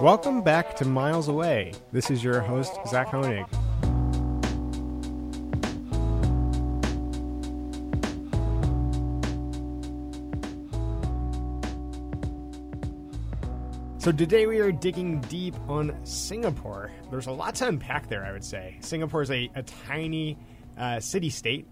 Welcome back to Miles Away. This is your host, Zach Honig. So today we are digging deep on Singapore. There's a lot to unpack there, I would say. Singapore is a, a tiny uh, city state,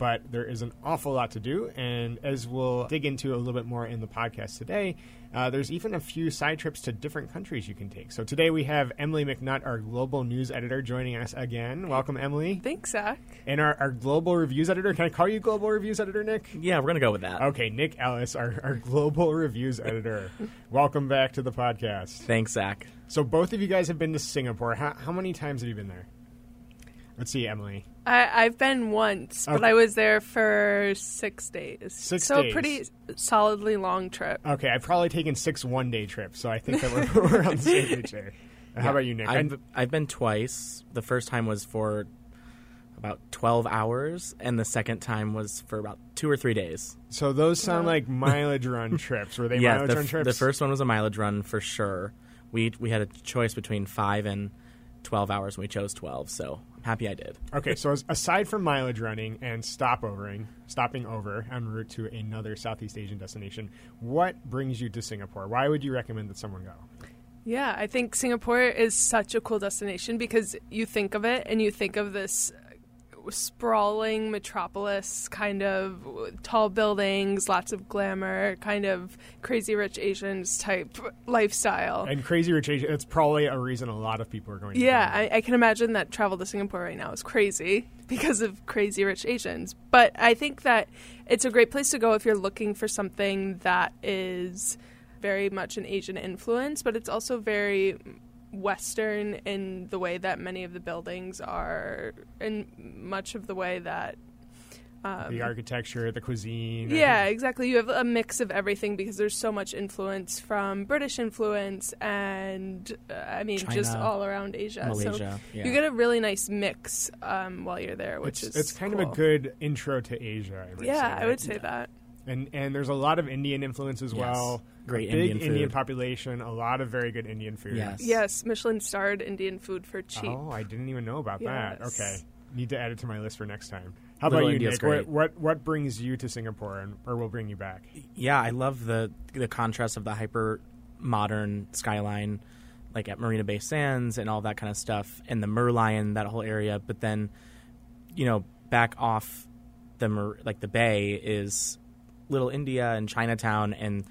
but there is an awful lot to do. And as we'll dig into a little bit more in the podcast today, uh, there's even a few side trips to different countries you can take. So today we have Emily McNutt, our global news editor, joining us again. Welcome, Emily. Thanks, Zach. And our, our global reviews editor. Can I call you global reviews editor, Nick? Yeah, we're gonna go with that. Okay, Nick Ellis, our, our global reviews editor. Welcome back to the podcast. Thanks, Zach. So both of you guys have been to Singapore. How, how many times have you been there? Let's see, Emily. I, I've been once, but Okay. I was there for six days. Six so days. a pretty solidly long trip. Okay, I've probably taken six one day trips, so I think that we're, we're on the same page there. Uh, How about you, Nick? I've I've been twice. The first time was for about twelve hours, and the second time was for about two or three days. so those sound like mileage run trips. Were they yeah, mileage the, run trips? the first one was a mileage run for sure. We we had a choice between five and twelve hours, and we chose twelve. So I'm happy I did. Okay, so as, aside from mileage running and stopovering, stopping over en route to another Southeast Asian destination, what brings you to Singapore? Why would you recommend that someone go? Yeah, I think Singapore is such a cool destination because you think of it and you think of this sprawling metropolis, kind of tall buildings, lots of glamour, kind of crazy rich Asians type lifestyle. And Crazy Rich Asian, that's probably a reason a lot of people are going to Yeah, I, I can imagine that travel to Singapore right now is crazy because of crazy rich Asians. But I think that it's a great place to go if you're looking for something that is very much an Asian influence, but it's also very Western in the way that many of the buildings are, and much of the way that. Um, the architecture, the cuisine. yeah, exactly. You have a mix of everything because there's so much influence from British influence and, uh, I mean, just all around Asia. So Malaysia, yeah. you get a really nice mix um, while you're there, which it's, is it's kind of a good intro to Asia. I would Yeah, say, I would say that. And and there's a lot of Indian influence as Yes. well. Great a big Indian food. population, a lot of very good Indian food. Yes. Yes, Michelin starred Indian food for cheap. Oh, I didn't even know about that. Okay, need to add it to my list for next time. How Little about you, India's Nick? What, what what brings you to Singapore, and or will bring you back? Yeah, I love the the contrast of the hyper modern skyline, like at Marina Bay Sands and all that kind of stuff, and the Merlion, that whole area. But then, you know, back off the Mer- like the bay is Little India and Chinatown and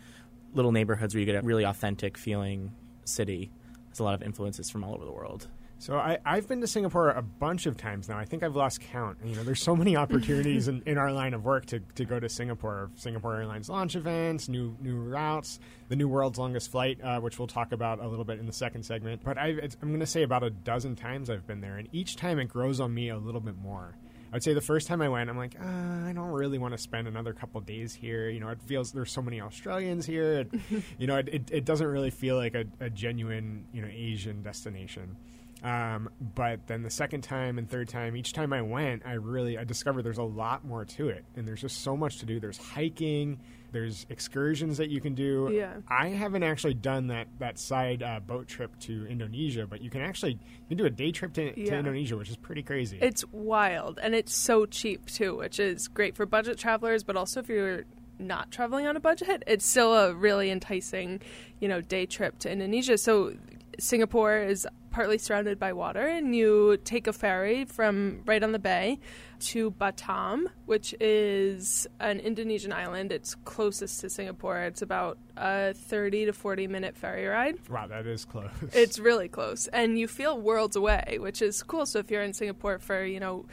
little neighborhoods where you get a really authentic feeling city. There's a lot of influences from all over the world. So I, I've been to Singapore a bunch of times now. I think I've lost count. You know, there's so many opportunities in, in our line of work to, to go to Singapore. Singapore Airlines launch events, new new routes, the new world's longest flight, uh, which we'll talk about a little bit in the second segment. But I've, it's, I'm going to say about a dozen times I've been there, and each time it grows on me a little bit more. I'd say the first time I went, I'm like, uh, I don't really want to spend another couple days here. You know, it feels there's so many Australians here. It, you know, it, it, it doesn't really feel like a, a genuine, you know, Asian destination. Um, but then the second time and third time, each time I went, I really I discovered there's a lot more to it, and there's just so much to do. There's hiking, there's excursions that you can do. Yeah. I haven't actually done that that side uh, boat trip to Indonesia, but you can actually you can do a day trip to, to Indonesia, which is pretty crazy. It's wild and it's so cheap too, which is great for budget travelers, but also if you're not traveling on a budget, it's still a really enticing, you know, day trip to Indonesia. So Singapore is partly surrounded by water and you take a ferry from right on the bay to Batam, which is an Indonesian island. It's closest to Singapore. It's about a 30 to 40 minute ferry ride. wow, that is close. It's really close, and you feel worlds away, which is cool. So if you're in Singapore for you know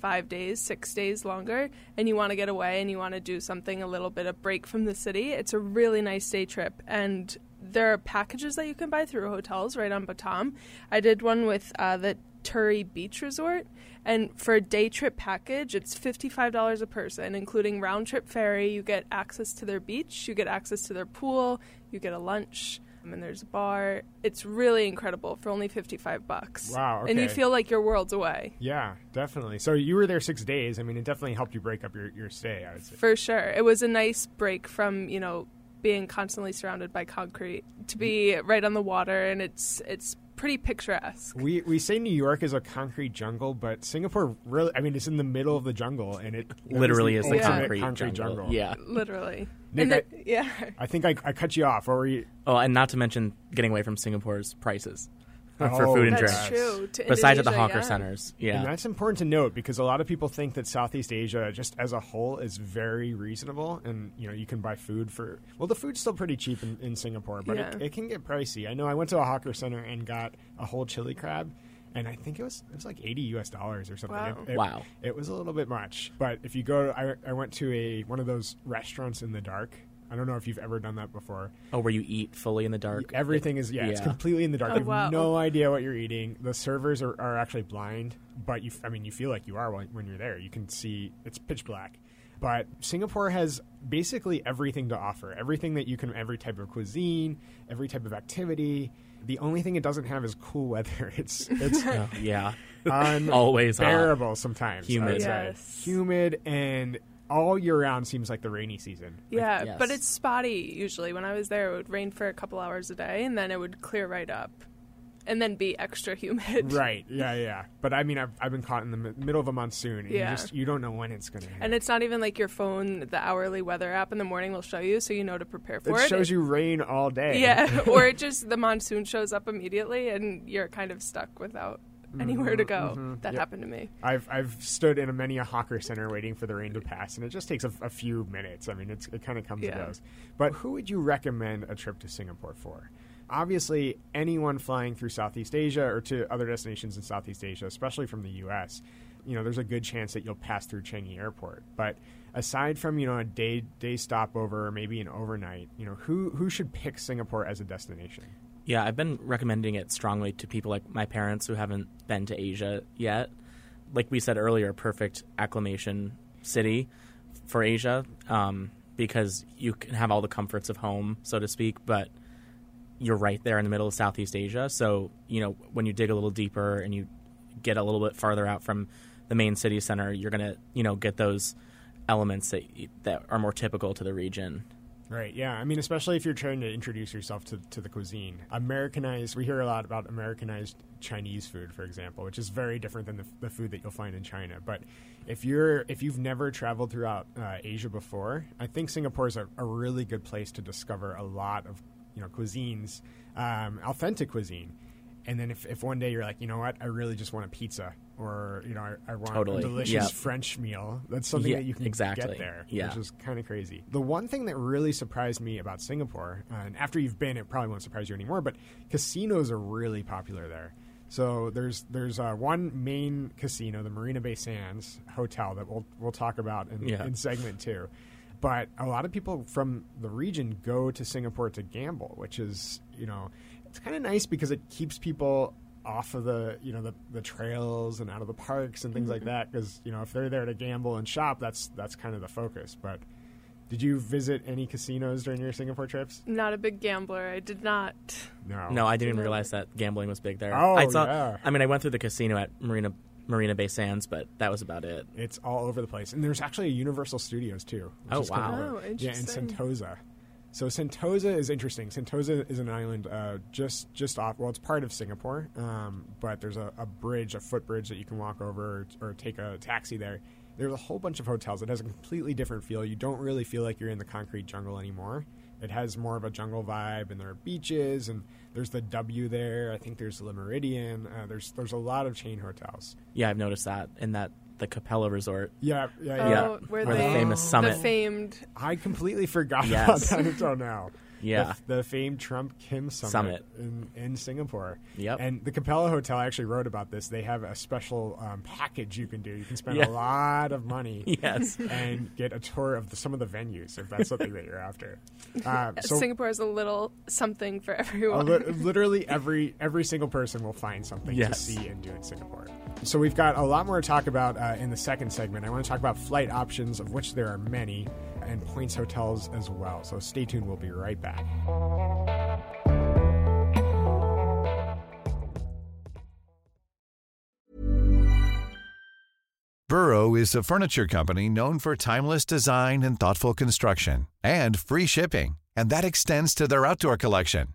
five days, six days longer, and you want to get away and you want to do something a little bit of break from the city, it's a really nice day trip. And there are packages that you can buy through hotels right on Batam. I did one with uh, the Turi Beach Resort, and for a day trip package, it's $55 a person, including round trip ferry. You get access to their beach, you get access to their pool, you get a lunch, and there's a bar. It's really incredible for only 55 bucks. Wow, Okay. And you feel like you're worlds away. Yeah, definitely. So you were there six days. I mean, it definitely helped you break up your, your stay. I would say. For sure. It was a nice break from, you know, being constantly surrounded by concrete to be right on the water and it's it's pretty picturesque. We we say New York is a concrete jungle, but Singapore really. I mean, it's in the middle of the jungle, and it that Literally the is the ultimate concrete, jungle. Yeah. Literally. Nick, and I- the- yeah. I think I, I cut you off. What were you? Oh, and not to mention getting away from Singapore's prices for Oh, food and That's drink. true. To Besides at the Indonesia, hawker yeah. centers. And Yeah. that's important to note because a lot of people think that Southeast Asia, just as a whole, is very reasonable, and you know you can buy food for. Well, the food's still pretty cheap in, in Singapore, but it, Yeah. it can get pricey. I know I went to a hawker center and got a whole chili crab, and I think it was it was like eighty U.S. dollars or something. Wow. It, it- Wow. It was a little bit much, but if you go, I, I went to a one of those restaurants in the dark. I don't know if you've ever done that before. Oh, where you eat fully in the dark. Everything is yeah, it's completely in the dark. Oh, you have wow. no idea what you're eating. The servers are, are actually blind, but you I mean you feel like you are when, when you're there. You can see it's pitch black. But Singapore has basically everything to offer. Everything that you can every type of cuisine, every type of activity. The only thing it doesn't have is cool weather. It's it's yeah. unbearable Always hot. sometimes. Humid. Yes. Humid and all year round seems like the rainy season. Yeah, yes. but it's spotty usually. When I was there, it would rain for a couple hours a day, and then it would clear right up, and then be extra humid. Right. Yeah. Yeah. But I mean, I've, I've been caught in the mi- middle of a monsoon, and Yeah. you just you don't know when it's going to hit. And it's not even like your phone, the hourly weather app in the morning will show you, so you know to prepare for it. it shows you rain all day. Yeah, or it just the monsoon shows up immediately, and you're kind of stuck without Mm-hmm, anywhere to go. Mm-hmm. That Yep. happened to me. I've I've stood in a many a hawker center waiting for the rain to pass, and it just takes a, a few minutes. I mean, it's, it kind of comes Yeah. and goes. But who would you recommend a trip to Singapore for? Obviously, anyone flying through Southeast Asia or to other destinations in Southeast Asia, especially from the U.S., you know, there's a good chance that you'll pass through Changi Airport. But aside from you know a day day stopover or maybe an overnight, you know, who who should pick Singapore as a destination? Yeah, I've been recommending it strongly to people like my parents who haven't been to Asia yet. Like we said earlier, perfect acclimation city for Asia um, because you can have all the comforts of home, so to speak, but you're right there in the middle of Southeast Asia. So, you know, when you dig a little deeper and you get a little bit farther out from the main city center, you're going to, you know, get those elements that, that are more typical to the region. Right. Yeah. I mean, especially if you're trying to introduce yourself to, to the cuisine. Americanized. We hear a lot about Americanized Chinese food, for example, which is very different than the, the food that you'll find in China. But if you're if you've never traveled throughout uh, Asia before, I think Singapore is a, a really good place to discover a lot of you know cuisines, um, authentic cuisine. And then if, if one day you're like, you know what, I really just want a pizza, or you know, I, I want Totally. a delicious Yep. French meal. That's something Yeah, that you can exactly. get there, Yeah. which is kind of crazy. The one thing that really surprised me about Singapore, and after you've been, it probably won't surprise you anymore, but casinos are really popular there. So there's there's uh, one main casino, the Marina Bay Sands Hotel, that we'll we'll talk about in, Yeah. in segment two. But a lot of people from the region go to Singapore to gamble, which is you know it's kind of nice because it keeps people off of the you know the, the trails and out of the parks and things like mm-hmm. that because you know if they're there to gamble and shop that's that's kind of the focus but did you visit any casinos during your singapore trips Not a big gambler. I did not. no No, I didn't realize that gambling was big there. Oh, I saw. yeah. I mean, I went through the casino at Marina Marina Bay Sands, but that was about it. it's all over the place and there's actually a universal studios too which Oh, is kinda wow. cool. Oh, yeah in interesting. sentosa so sentosa is interesting. Sentosa is an island uh, just just off well it's part of singapore um, but there's a, a bridge a footbridge that you can walk over or, or take a taxi there. There's a whole bunch of hotels. It has a completely different feel. You don't really feel like you're in the concrete jungle anymore. It has more of a jungle vibe and there are beaches and there's the w there. I think there's the meridian. Uh, there's there's a lot of chain hotels. Yeah, I've noticed that and that the Capella Resort. yeah yeah Oh, yeah where, Where the they, famous summit. the famed. I completely forgot Yes. about that until now. Yeah. the, the famed Trump Kim Summit, Summit. In, in Singapore. Yep. And the Capella Hotel actually wrote about this. They have a special um, package you can do. You can spend Yeah. a lot of money. Yes. And get a tour of the, some of the venues if that's something that you're after. Uh, so Singapore is a little something for everyone. li- literally every every single person will find something to see and do in Singapore. So we've got a lot more to talk about uh, in the second segment. I want to talk about flight options, of which there are many, and points hotels as well. So stay tuned. We'll be right back. Burrow is a furniture company known for timeless design and thoughtful construction and free shipping, and that extends to their outdoor collection.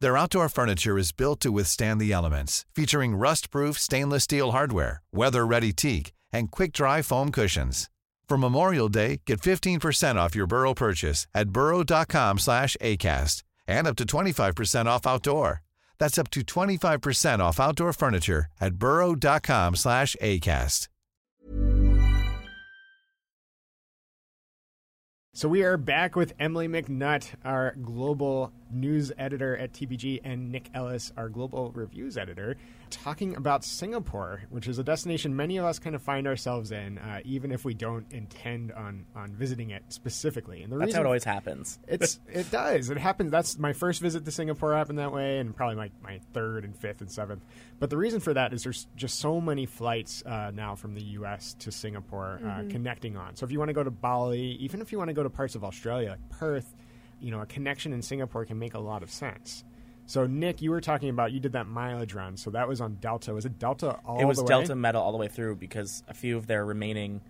Their outdoor furniture is built to withstand the elements, featuring rust-proof stainless steel hardware, weather-ready teak, and quick-dry foam cushions. For Memorial Day, get 15% off your Burrow purchase at burrow.com/acast and up to 25% off outdoor. That's up to 25% off outdoor furniture at burrow.com/acast. So we are back with Emily McNutt, our global news editor at TPG, and Nick Ellis, our global reviews editor, talking about Singapore, which is a destination many of us kind of find ourselves in, uh, even if we don't intend on on visiting it specifically. And the That's reason how it always happens. it's it does. It happens. That's my first visit to Singapore happened that way, and probably my, my third and fifth and seventh. But the reason for that is there's just so many flights uh, now from the U.S. to Singapore uh, connecting on. So if you want to go to Bali, even if you want to go to parts of Australia like Perth, you know, a connection in Singapore can make a lot of sense. So Nick, you were talking about you did that mileage run. So that was on Delta. Was it Delta all it was the way? Delta Metal all the way through because a few of their remaining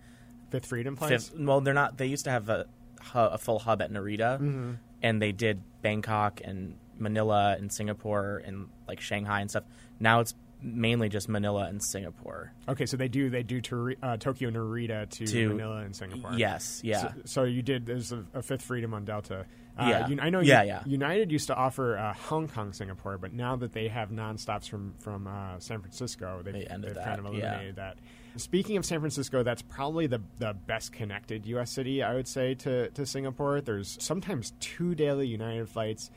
Fifth Freedom flights. fifth. Well, they're not. They used to have a a full hub at Narita, Mm-hmm. and they did Bangkok and Manila and Singapore and like Shanghai and stuff. Now it's mainly just Manila and Singapore. Okay, so they do they do to, uh, Tokyo Narita to, To- Manila and Singapore. Yes, yeah. So, so you did. There's a, a fifth freedom on Delta. Uh, Yeah. Un- I know. Yeah, U- yeah. United used to offer uh, Hong Kong, Singapore, but now that they have nonstops from from uh, San Francisco, they've, They ended they've that, kind of yeah. eliminated that. Speaking of San Francisco, that's probably the the best connected U.S. city I would say to to Singapore. There's sometimes two daily United flights.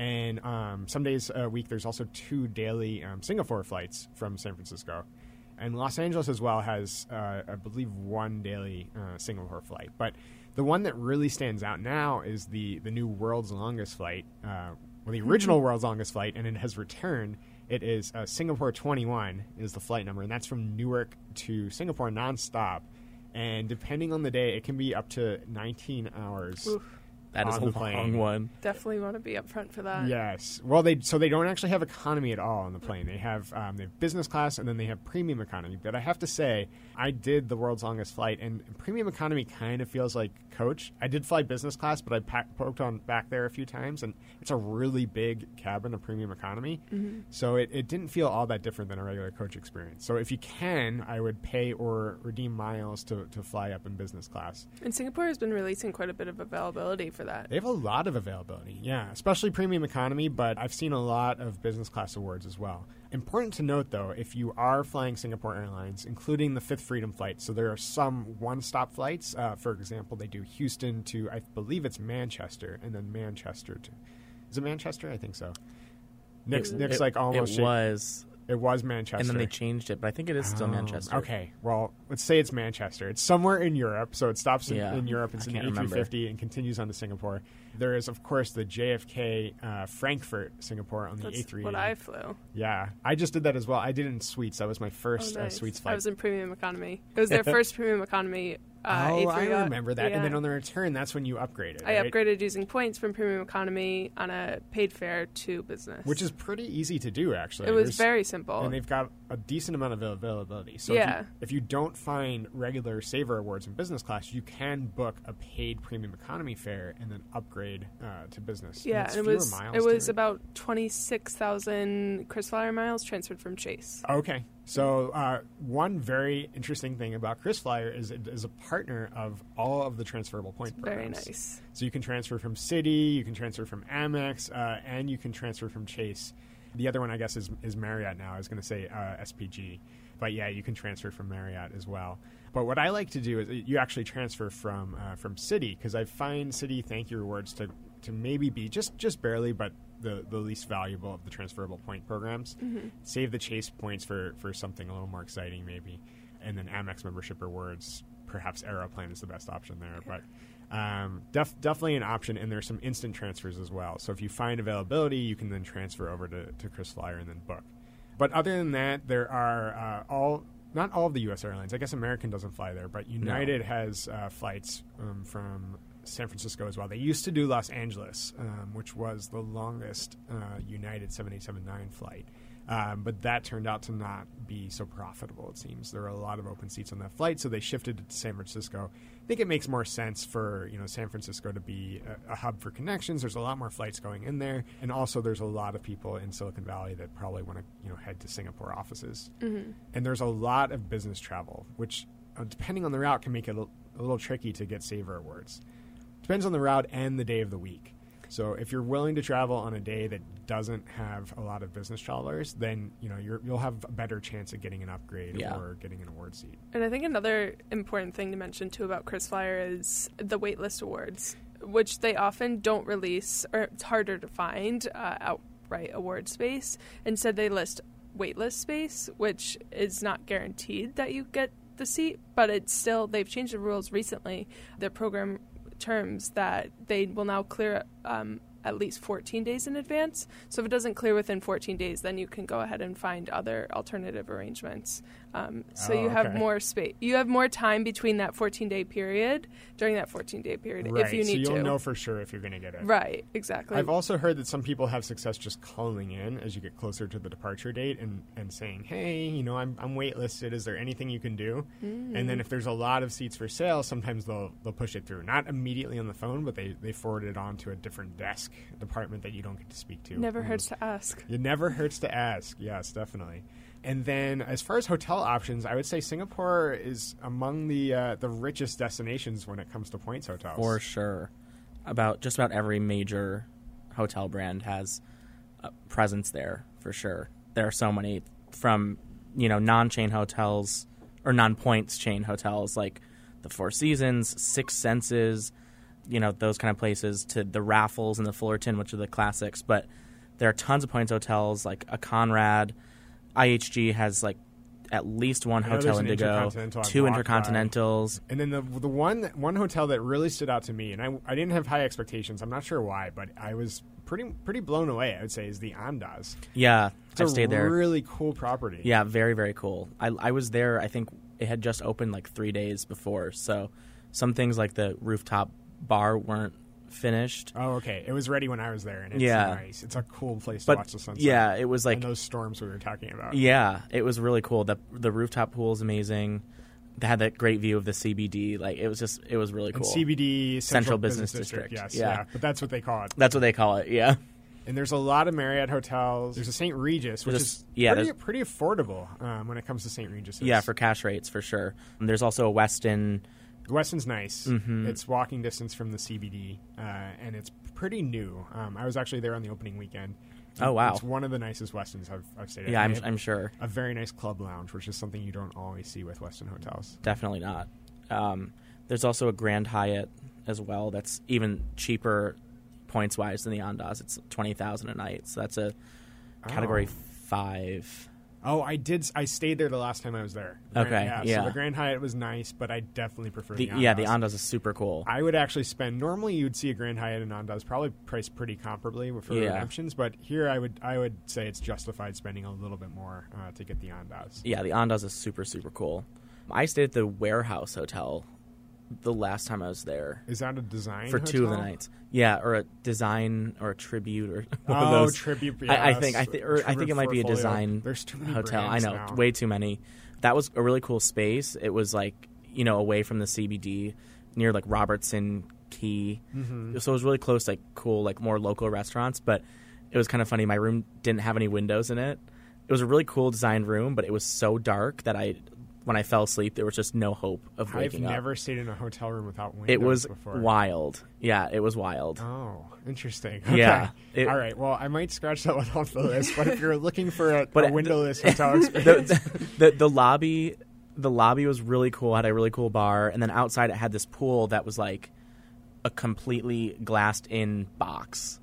And um, some days a week, there's also two daily um, Singapore flights from San Francisco. And Los Angeles as well has, uh, I believe, one daily uh, Singapore flight. But the one that really stands out now is the, the new world's longest flight, uh, well, the original world's longest flight, and it has returned. It is uh, Singapore 21 is the flight number, and that's from Newark to Singapore nonstop. And depending on the day, it can be up to 19 hours. That is on a the plane. long one. Definitely want to be up front for that. Yes. Well, they so they don't actually have economy at all on the plane. They have um, they have business class and then they have premium economy. But I have to say, I did the world's longest flight, and premium economy kind of feels like coach. I did fly business class, but I pack, poked on back there a few times, and it's a really big cabin a premium economy. So it, it didn't feel all that different than a regular coach experience. So if you can, I would pay or redeem miles to, to fly up in business class. And Singapore has been releasing quite a bit of availability for that. They have a lot of availability, yeah, especially premium economy, but I've seen a lot of business class awards as well. Important to note, though, if you are flying Singapore Airlines, including the Fifth Freedom flight, so there are some one stop flights. Uh, for example, they do Houston to, I believe it's Manchester, and then Manchester to. Is it Manchester? I think so. Nick's, It- Nick's it- like almost. It shake- was, It was Manchester. and then they changed it, but I think it is still Oh, Manchester. Okay, well, let's say it's Manchester. It's somewhere in Europe, so it stops in, Yeah, in Europe. It's I an can't remember. A350 and continues on to Singapore. There is, of course, the JFK uh, Frankfurt Singapore on the A380. what I flew. yeah, I just did that as well. I did it in suites. That was my Oh, first uh, nice. suites I was in premium economy. It was their first premium economy. Uh, oh, I A3 remember that. And then on the return, that's when you upgraded. I right? upgraded using points from premium economy on a paid fare to business, which is pretty easy to do. Actually, it was There's- very simple. and they've got a decent amount of availability. So Yeah. if, you, if you don't find regular Saver Awards in business class, you can book a paid premium economy fare and then upgrade uh, to business. yeah, it's and it was it was about twenty six thousand KrisFlyer miles transferred from Chase. Okay. So uh, one very interesting thing about KrisFlyer is it is a partner of all of the transferable point Very programs. nice. So you can transfer from Citi, you can transfer from Amex, uh, and you can transfer from Chase. The other one, I guess, is, is Marriott now. I was going to say uh, SPG. But yeah, you can transfer from Marriott as well. But what I like to do is you actually transfer from uh, from Citi because I find Citi thank you rewards to to maybe be just just barely, but the the least valuable of the transferable point programs. Save the Chase points for for something a little more exciting, maybe, and then Amex membership rewards. Perhaps Aeroplan is the best option there, but. Um, def- definitely an option, and there's some instant transfers as well. So if you find availability, you can then transfer over to, to KrisFlyer and then book. But other than that, there are uh, all not all of the U.S. airlines. I guess American doesn't fly there, but United has uh, flights um, from San Francisco as well. They used to do Los Angeles, um, which was the longest uh, United 7879 flight. Um, but that turned out to not be so profitable, it seems. There were a lot of open seats on that flight, so they shifted it to San Francisco. I think it makes more sense for you know San Francisco to be a, a hub for connections. There's a lot more flights going in there, and also there's a lot of people in Silicon Valley that probably want to you know head to Singapore offices. Mm-hmm. And there's a lot of business travel, which uh, depending on the route can make it a, a little tricky to get Saver awards. Depends on the route and the day of the week. So if you're willing to travel on a day that doesn't have a lot of business travelers, then you know you're, you'll have a better chance of getting an upgrade Yeah. or getting an award seat. And I think another important thing to mention too about KrisFlyer is the waitlist awards, which they often don't release, or it's harder to find uh, outright award space. Instead, they list waitlist space, which is not guaranteed that you get the seat, but it's still they've changed the rules recently. The program terms that they will now clear um, at least 14 days in advance. So if it doesn't clear within 14 days, then you can go ahead and find other alternative arrangements. Um, so Oh, you have okay. more space. You have more time between that 14 day period during that 14 day period right. if you so need you'll to. know for sure if you're going to get it. right, exactly. I've also heard that some people have success just calling in as you get closer to the departure date and, and saying, hey, you know, I'm, I'm waitlisted. Is there anything you can do? And Mm. then if there's a lot of seats for sale, sometimes they'll they'll push it through. Not immediately on the phone, but they, they forward it on to a different desk department that you don't get to speak to. Never hurts to ask. It never hurts to ask. Yes, definitely. And then, as far as hotel options, I would say Singapore is among the uh, the richest destinations when it comes to points hotels. for sure. About just about every major hotel brand has a presence there for sure. There are so many from you know non-chain hotels or non-points chain hotels like the Four Seasons, Six Senses, you know those kind of places to the Raffles and the Fullerton, which are the classics. But there are tons of points hotels like a Conrad. IHG has like at least one Hotel Indigo, two walked by. Intercontinentals. And then the the one one hotel that really stood out to me, and I, I didn't have high expectations. I'm not sure why, but I was pretty pretty blown away. I would say is the Andaz. Yeah, It's I a stayed there. really cool property. Yeah, very very cool. I I was there. I think it had just opened like three days before, so some things like the rooftop bar weren't finished. Oh, okay. It was ready when I was there, and it's Yeah. nice. It's a cool place to But watch the sunset. yeah, it was like and those storms we were talking about. yeah, it was really cool. The the rooftop pool is amazing. They had that great view of the CBD. Like it was just it was really And cool. CBD Central, Central Business, Business District. District, Yes, yeah. yeah. But that's what they call it. That's what they call it. Yeah. And there's a lot of Marriott hotels. There's a St. Regis, which There's is yeah, pretty, pretty affordable um, when it comes to St. Regis. Yeah, for cash rates for sure. And there's also a Westin. Westin's nice. Mhm. It's walking distance from the CBD, uh, and it's pretty new. Um, I was actually there on the opening weekend. Oh, wow. It's one of the nicest Westins I've, I've stayed at. Yeah, I'm I'm sure. a very nice club lounge, which is something you don't always see with Weston hotels. Definitely not. Um, there's also a Grand Hyatt as well. That's even cheaper points wise than the Andaz. It's twenty thousand a night. So that's a category Oh. five. Oh, I did. I stayed there the last time I was there. Okay, yeah, yeah. So the Grand Hyatt was nice, but I definitely prefer The, the, yeah, the Andaz. Andaz is super cool. I would actually spend. Normally, you'd see a Grand Hyatt and Andaz probably priced pretty comparably for Yeah. redemptions, but here I would I would say it's justified spending a little bit more uh, to get the Andaz. yeah, the Andaz is super super cool. I stayed at the Warehouse Hotel the last time I was there Is that a design for two of the nights. Yeah, or a design or a tribute or one Oh, those. tribute. I, I think I think or I think it might be a design There's too many hotel. I know, now. way too many. That was a really cool space. It was like you know away from the CBD, near like Robertson Quay. Mm-hmm. So it was really close, like cool, like more local restaurants. But it was kind of funny. My room didn't have any windows in it. It was a really cool designed room, but it was so dark that I, when I fell asleep, there was just no hope of waking I've up. never stayed in a hotel room without windows It was before. wild. Yeah, it was wild. Oh, interesting. Yeah, it- All right. Well, I might scratch that one off the list, but if you're looking for a, But a the- windowless hotel experience, the, the the lobby the lobby was really cool had a really cool bar and then outside it had this pool that was like a completely glassed in box,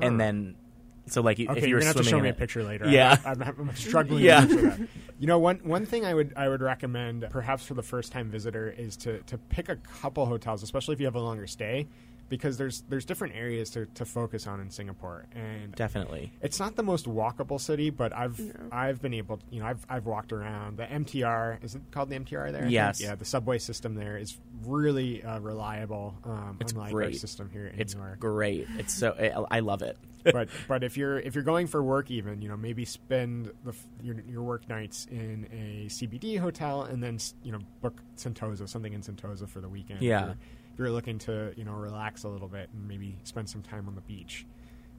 and then so like you- Okay, if you you're were gonna have to show me a picture later. Yeah. I'm, I'm, I'm struggling. Yeah. to picture that. You know, one one thing I would I would recommend, perhaps for the first time visitor, is to to pick a couple hotels, especially if you have a longer stay, because there's there's different areas to, to focus on in Singapore, and definitely. it's not the most walkable city, but I've No. I've been able, you know, I've I've walked around the MTR. Is it called the MTR there? Yes. Yeah, the subway system there is really uh, reliable. Um, It's unlike our great. system here in It's New York. great. It's so I I love it. but but if you're if you're going for work, even you know maybe spend the, your your work nights in a CBD hotel and then you know book Sentosa something in Sentosa for the weekend. Yeah. If you're, if you're looking to you know relax a little bit and maybe spend some time on the beach.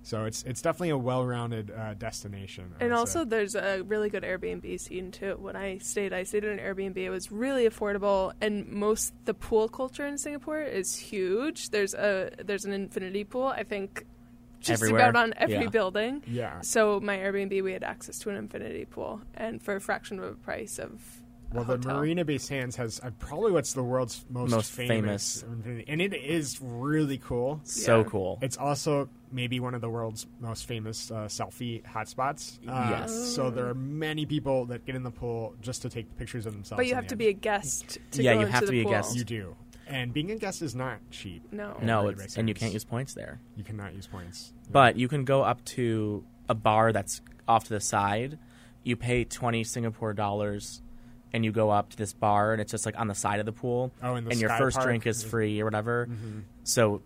So it's it's definitely a well-rounded uh, destination. I And also, say. there's a really good Airbnb scene too. When I stayed, I stayed in an Airbnb. It was really affordable, and most the pool culture in Singapore is huge. There's a there's an infinity pool. I think just Everywhere. about on every Yeah. building. yeah. So my Airbnb, we had access to an infinity pool, and for a fraction of a price of a Well, the hotel. Marina Bay Sands has uh, probably what's the world's most, Most famous, and it is really cool. So Yeah. cool. It's also maybe one of the world's most famous uh, selfie hotspots. Uh, Yes. So there are many people that get in the pool just to take pictures of themselves. But you have to end. be a guest to Yeah, go you into have to be a guest. You do, and being a guest is not cheap. No. no, it's and you can't use points there. You cannot use points. But you can go up to a bar that's off to the side. You pay 20 Singapore dollars and you go up to this bar and it's just like on the side of the pool. Oh, in the and your first park? drink is free or whatever. Mhm. So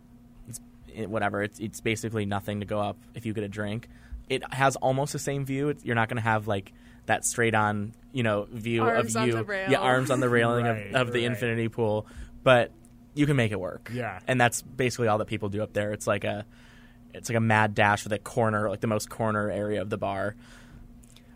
it's it, whatever. It's it's basically nothing to go up if you get a drink. It has almost the same view. It's, you're not going to have like that straight on, you know, view Arms of on you. the rail. Yeah, arms on the railing Right, of, of the right. infinity pool, but you can make it work. Yeah. And that's basically all that people do up there. It's like a it's like a mad dash for the corner, like the most corner area of the bar.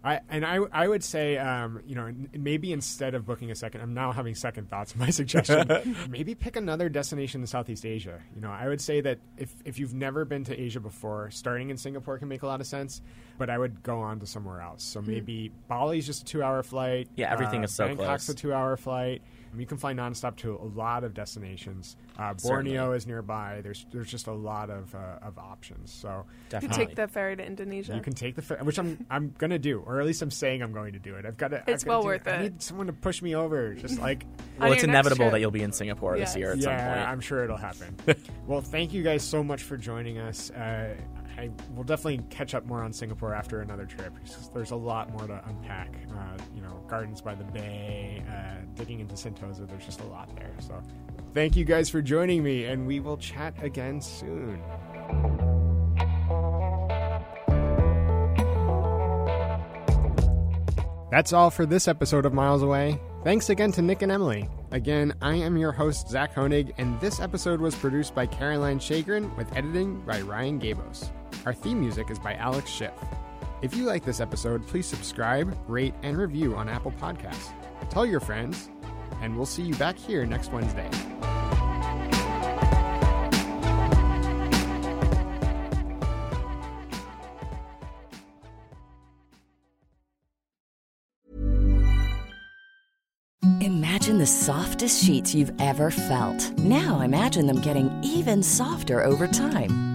I and I I would say um, you know maybe instead of booking a second, I'm now having second thoughts. On my suggestion: maybe pick another destination in Southeast Asia. You know, I would say that if if you've never been to Asia before, starting in Singapore can make a lot of sense. But I would go on to somewhere else. So maybe Bali's just a two hour flight. Yeah, everything uh, is so Bangkok's close. a two hour flight. And you can fly nonstop to a lot of destinations. Uh, Borneo is nearby. There's there's just a lot of uh, of options. So You Definitely. could take the ferry to Indonesia. you can take the, ferry, which I'm I'm gonna do, or at least I'm saying I'm going to do it. I've got to. It's I've well worth I it. I need someone to push me over, just like. well, it's inevitable trip. that you'll be in Singapore this year at some yeah, point. I'm sure it'll happen. well, thank you guys so much for joining us. Uh, I will definitely catch up more on Singapore after another trip. because There's a lot more to unpack. Uh, you know, gardens by the bay, uh, digging into Sentosa. There's just a lot there. So, thank you guys for joining me, and we will chat again soon. That's all for this episode of Miles Away. Thanks again to Nick and Emily. Again, I am your host, Zach Honig, and this episode was produced by Caroline Shagrin with editing by Ryan Gabos. Our theme music is by Alex Schiff. If you like this episode, please subscribe, rate, and review on Apple Podcasts. Tell your friends, and we'll see you back here next Wednesday. Imagine the softest sheets you've ever felt. Now imagine them getting even softer over time.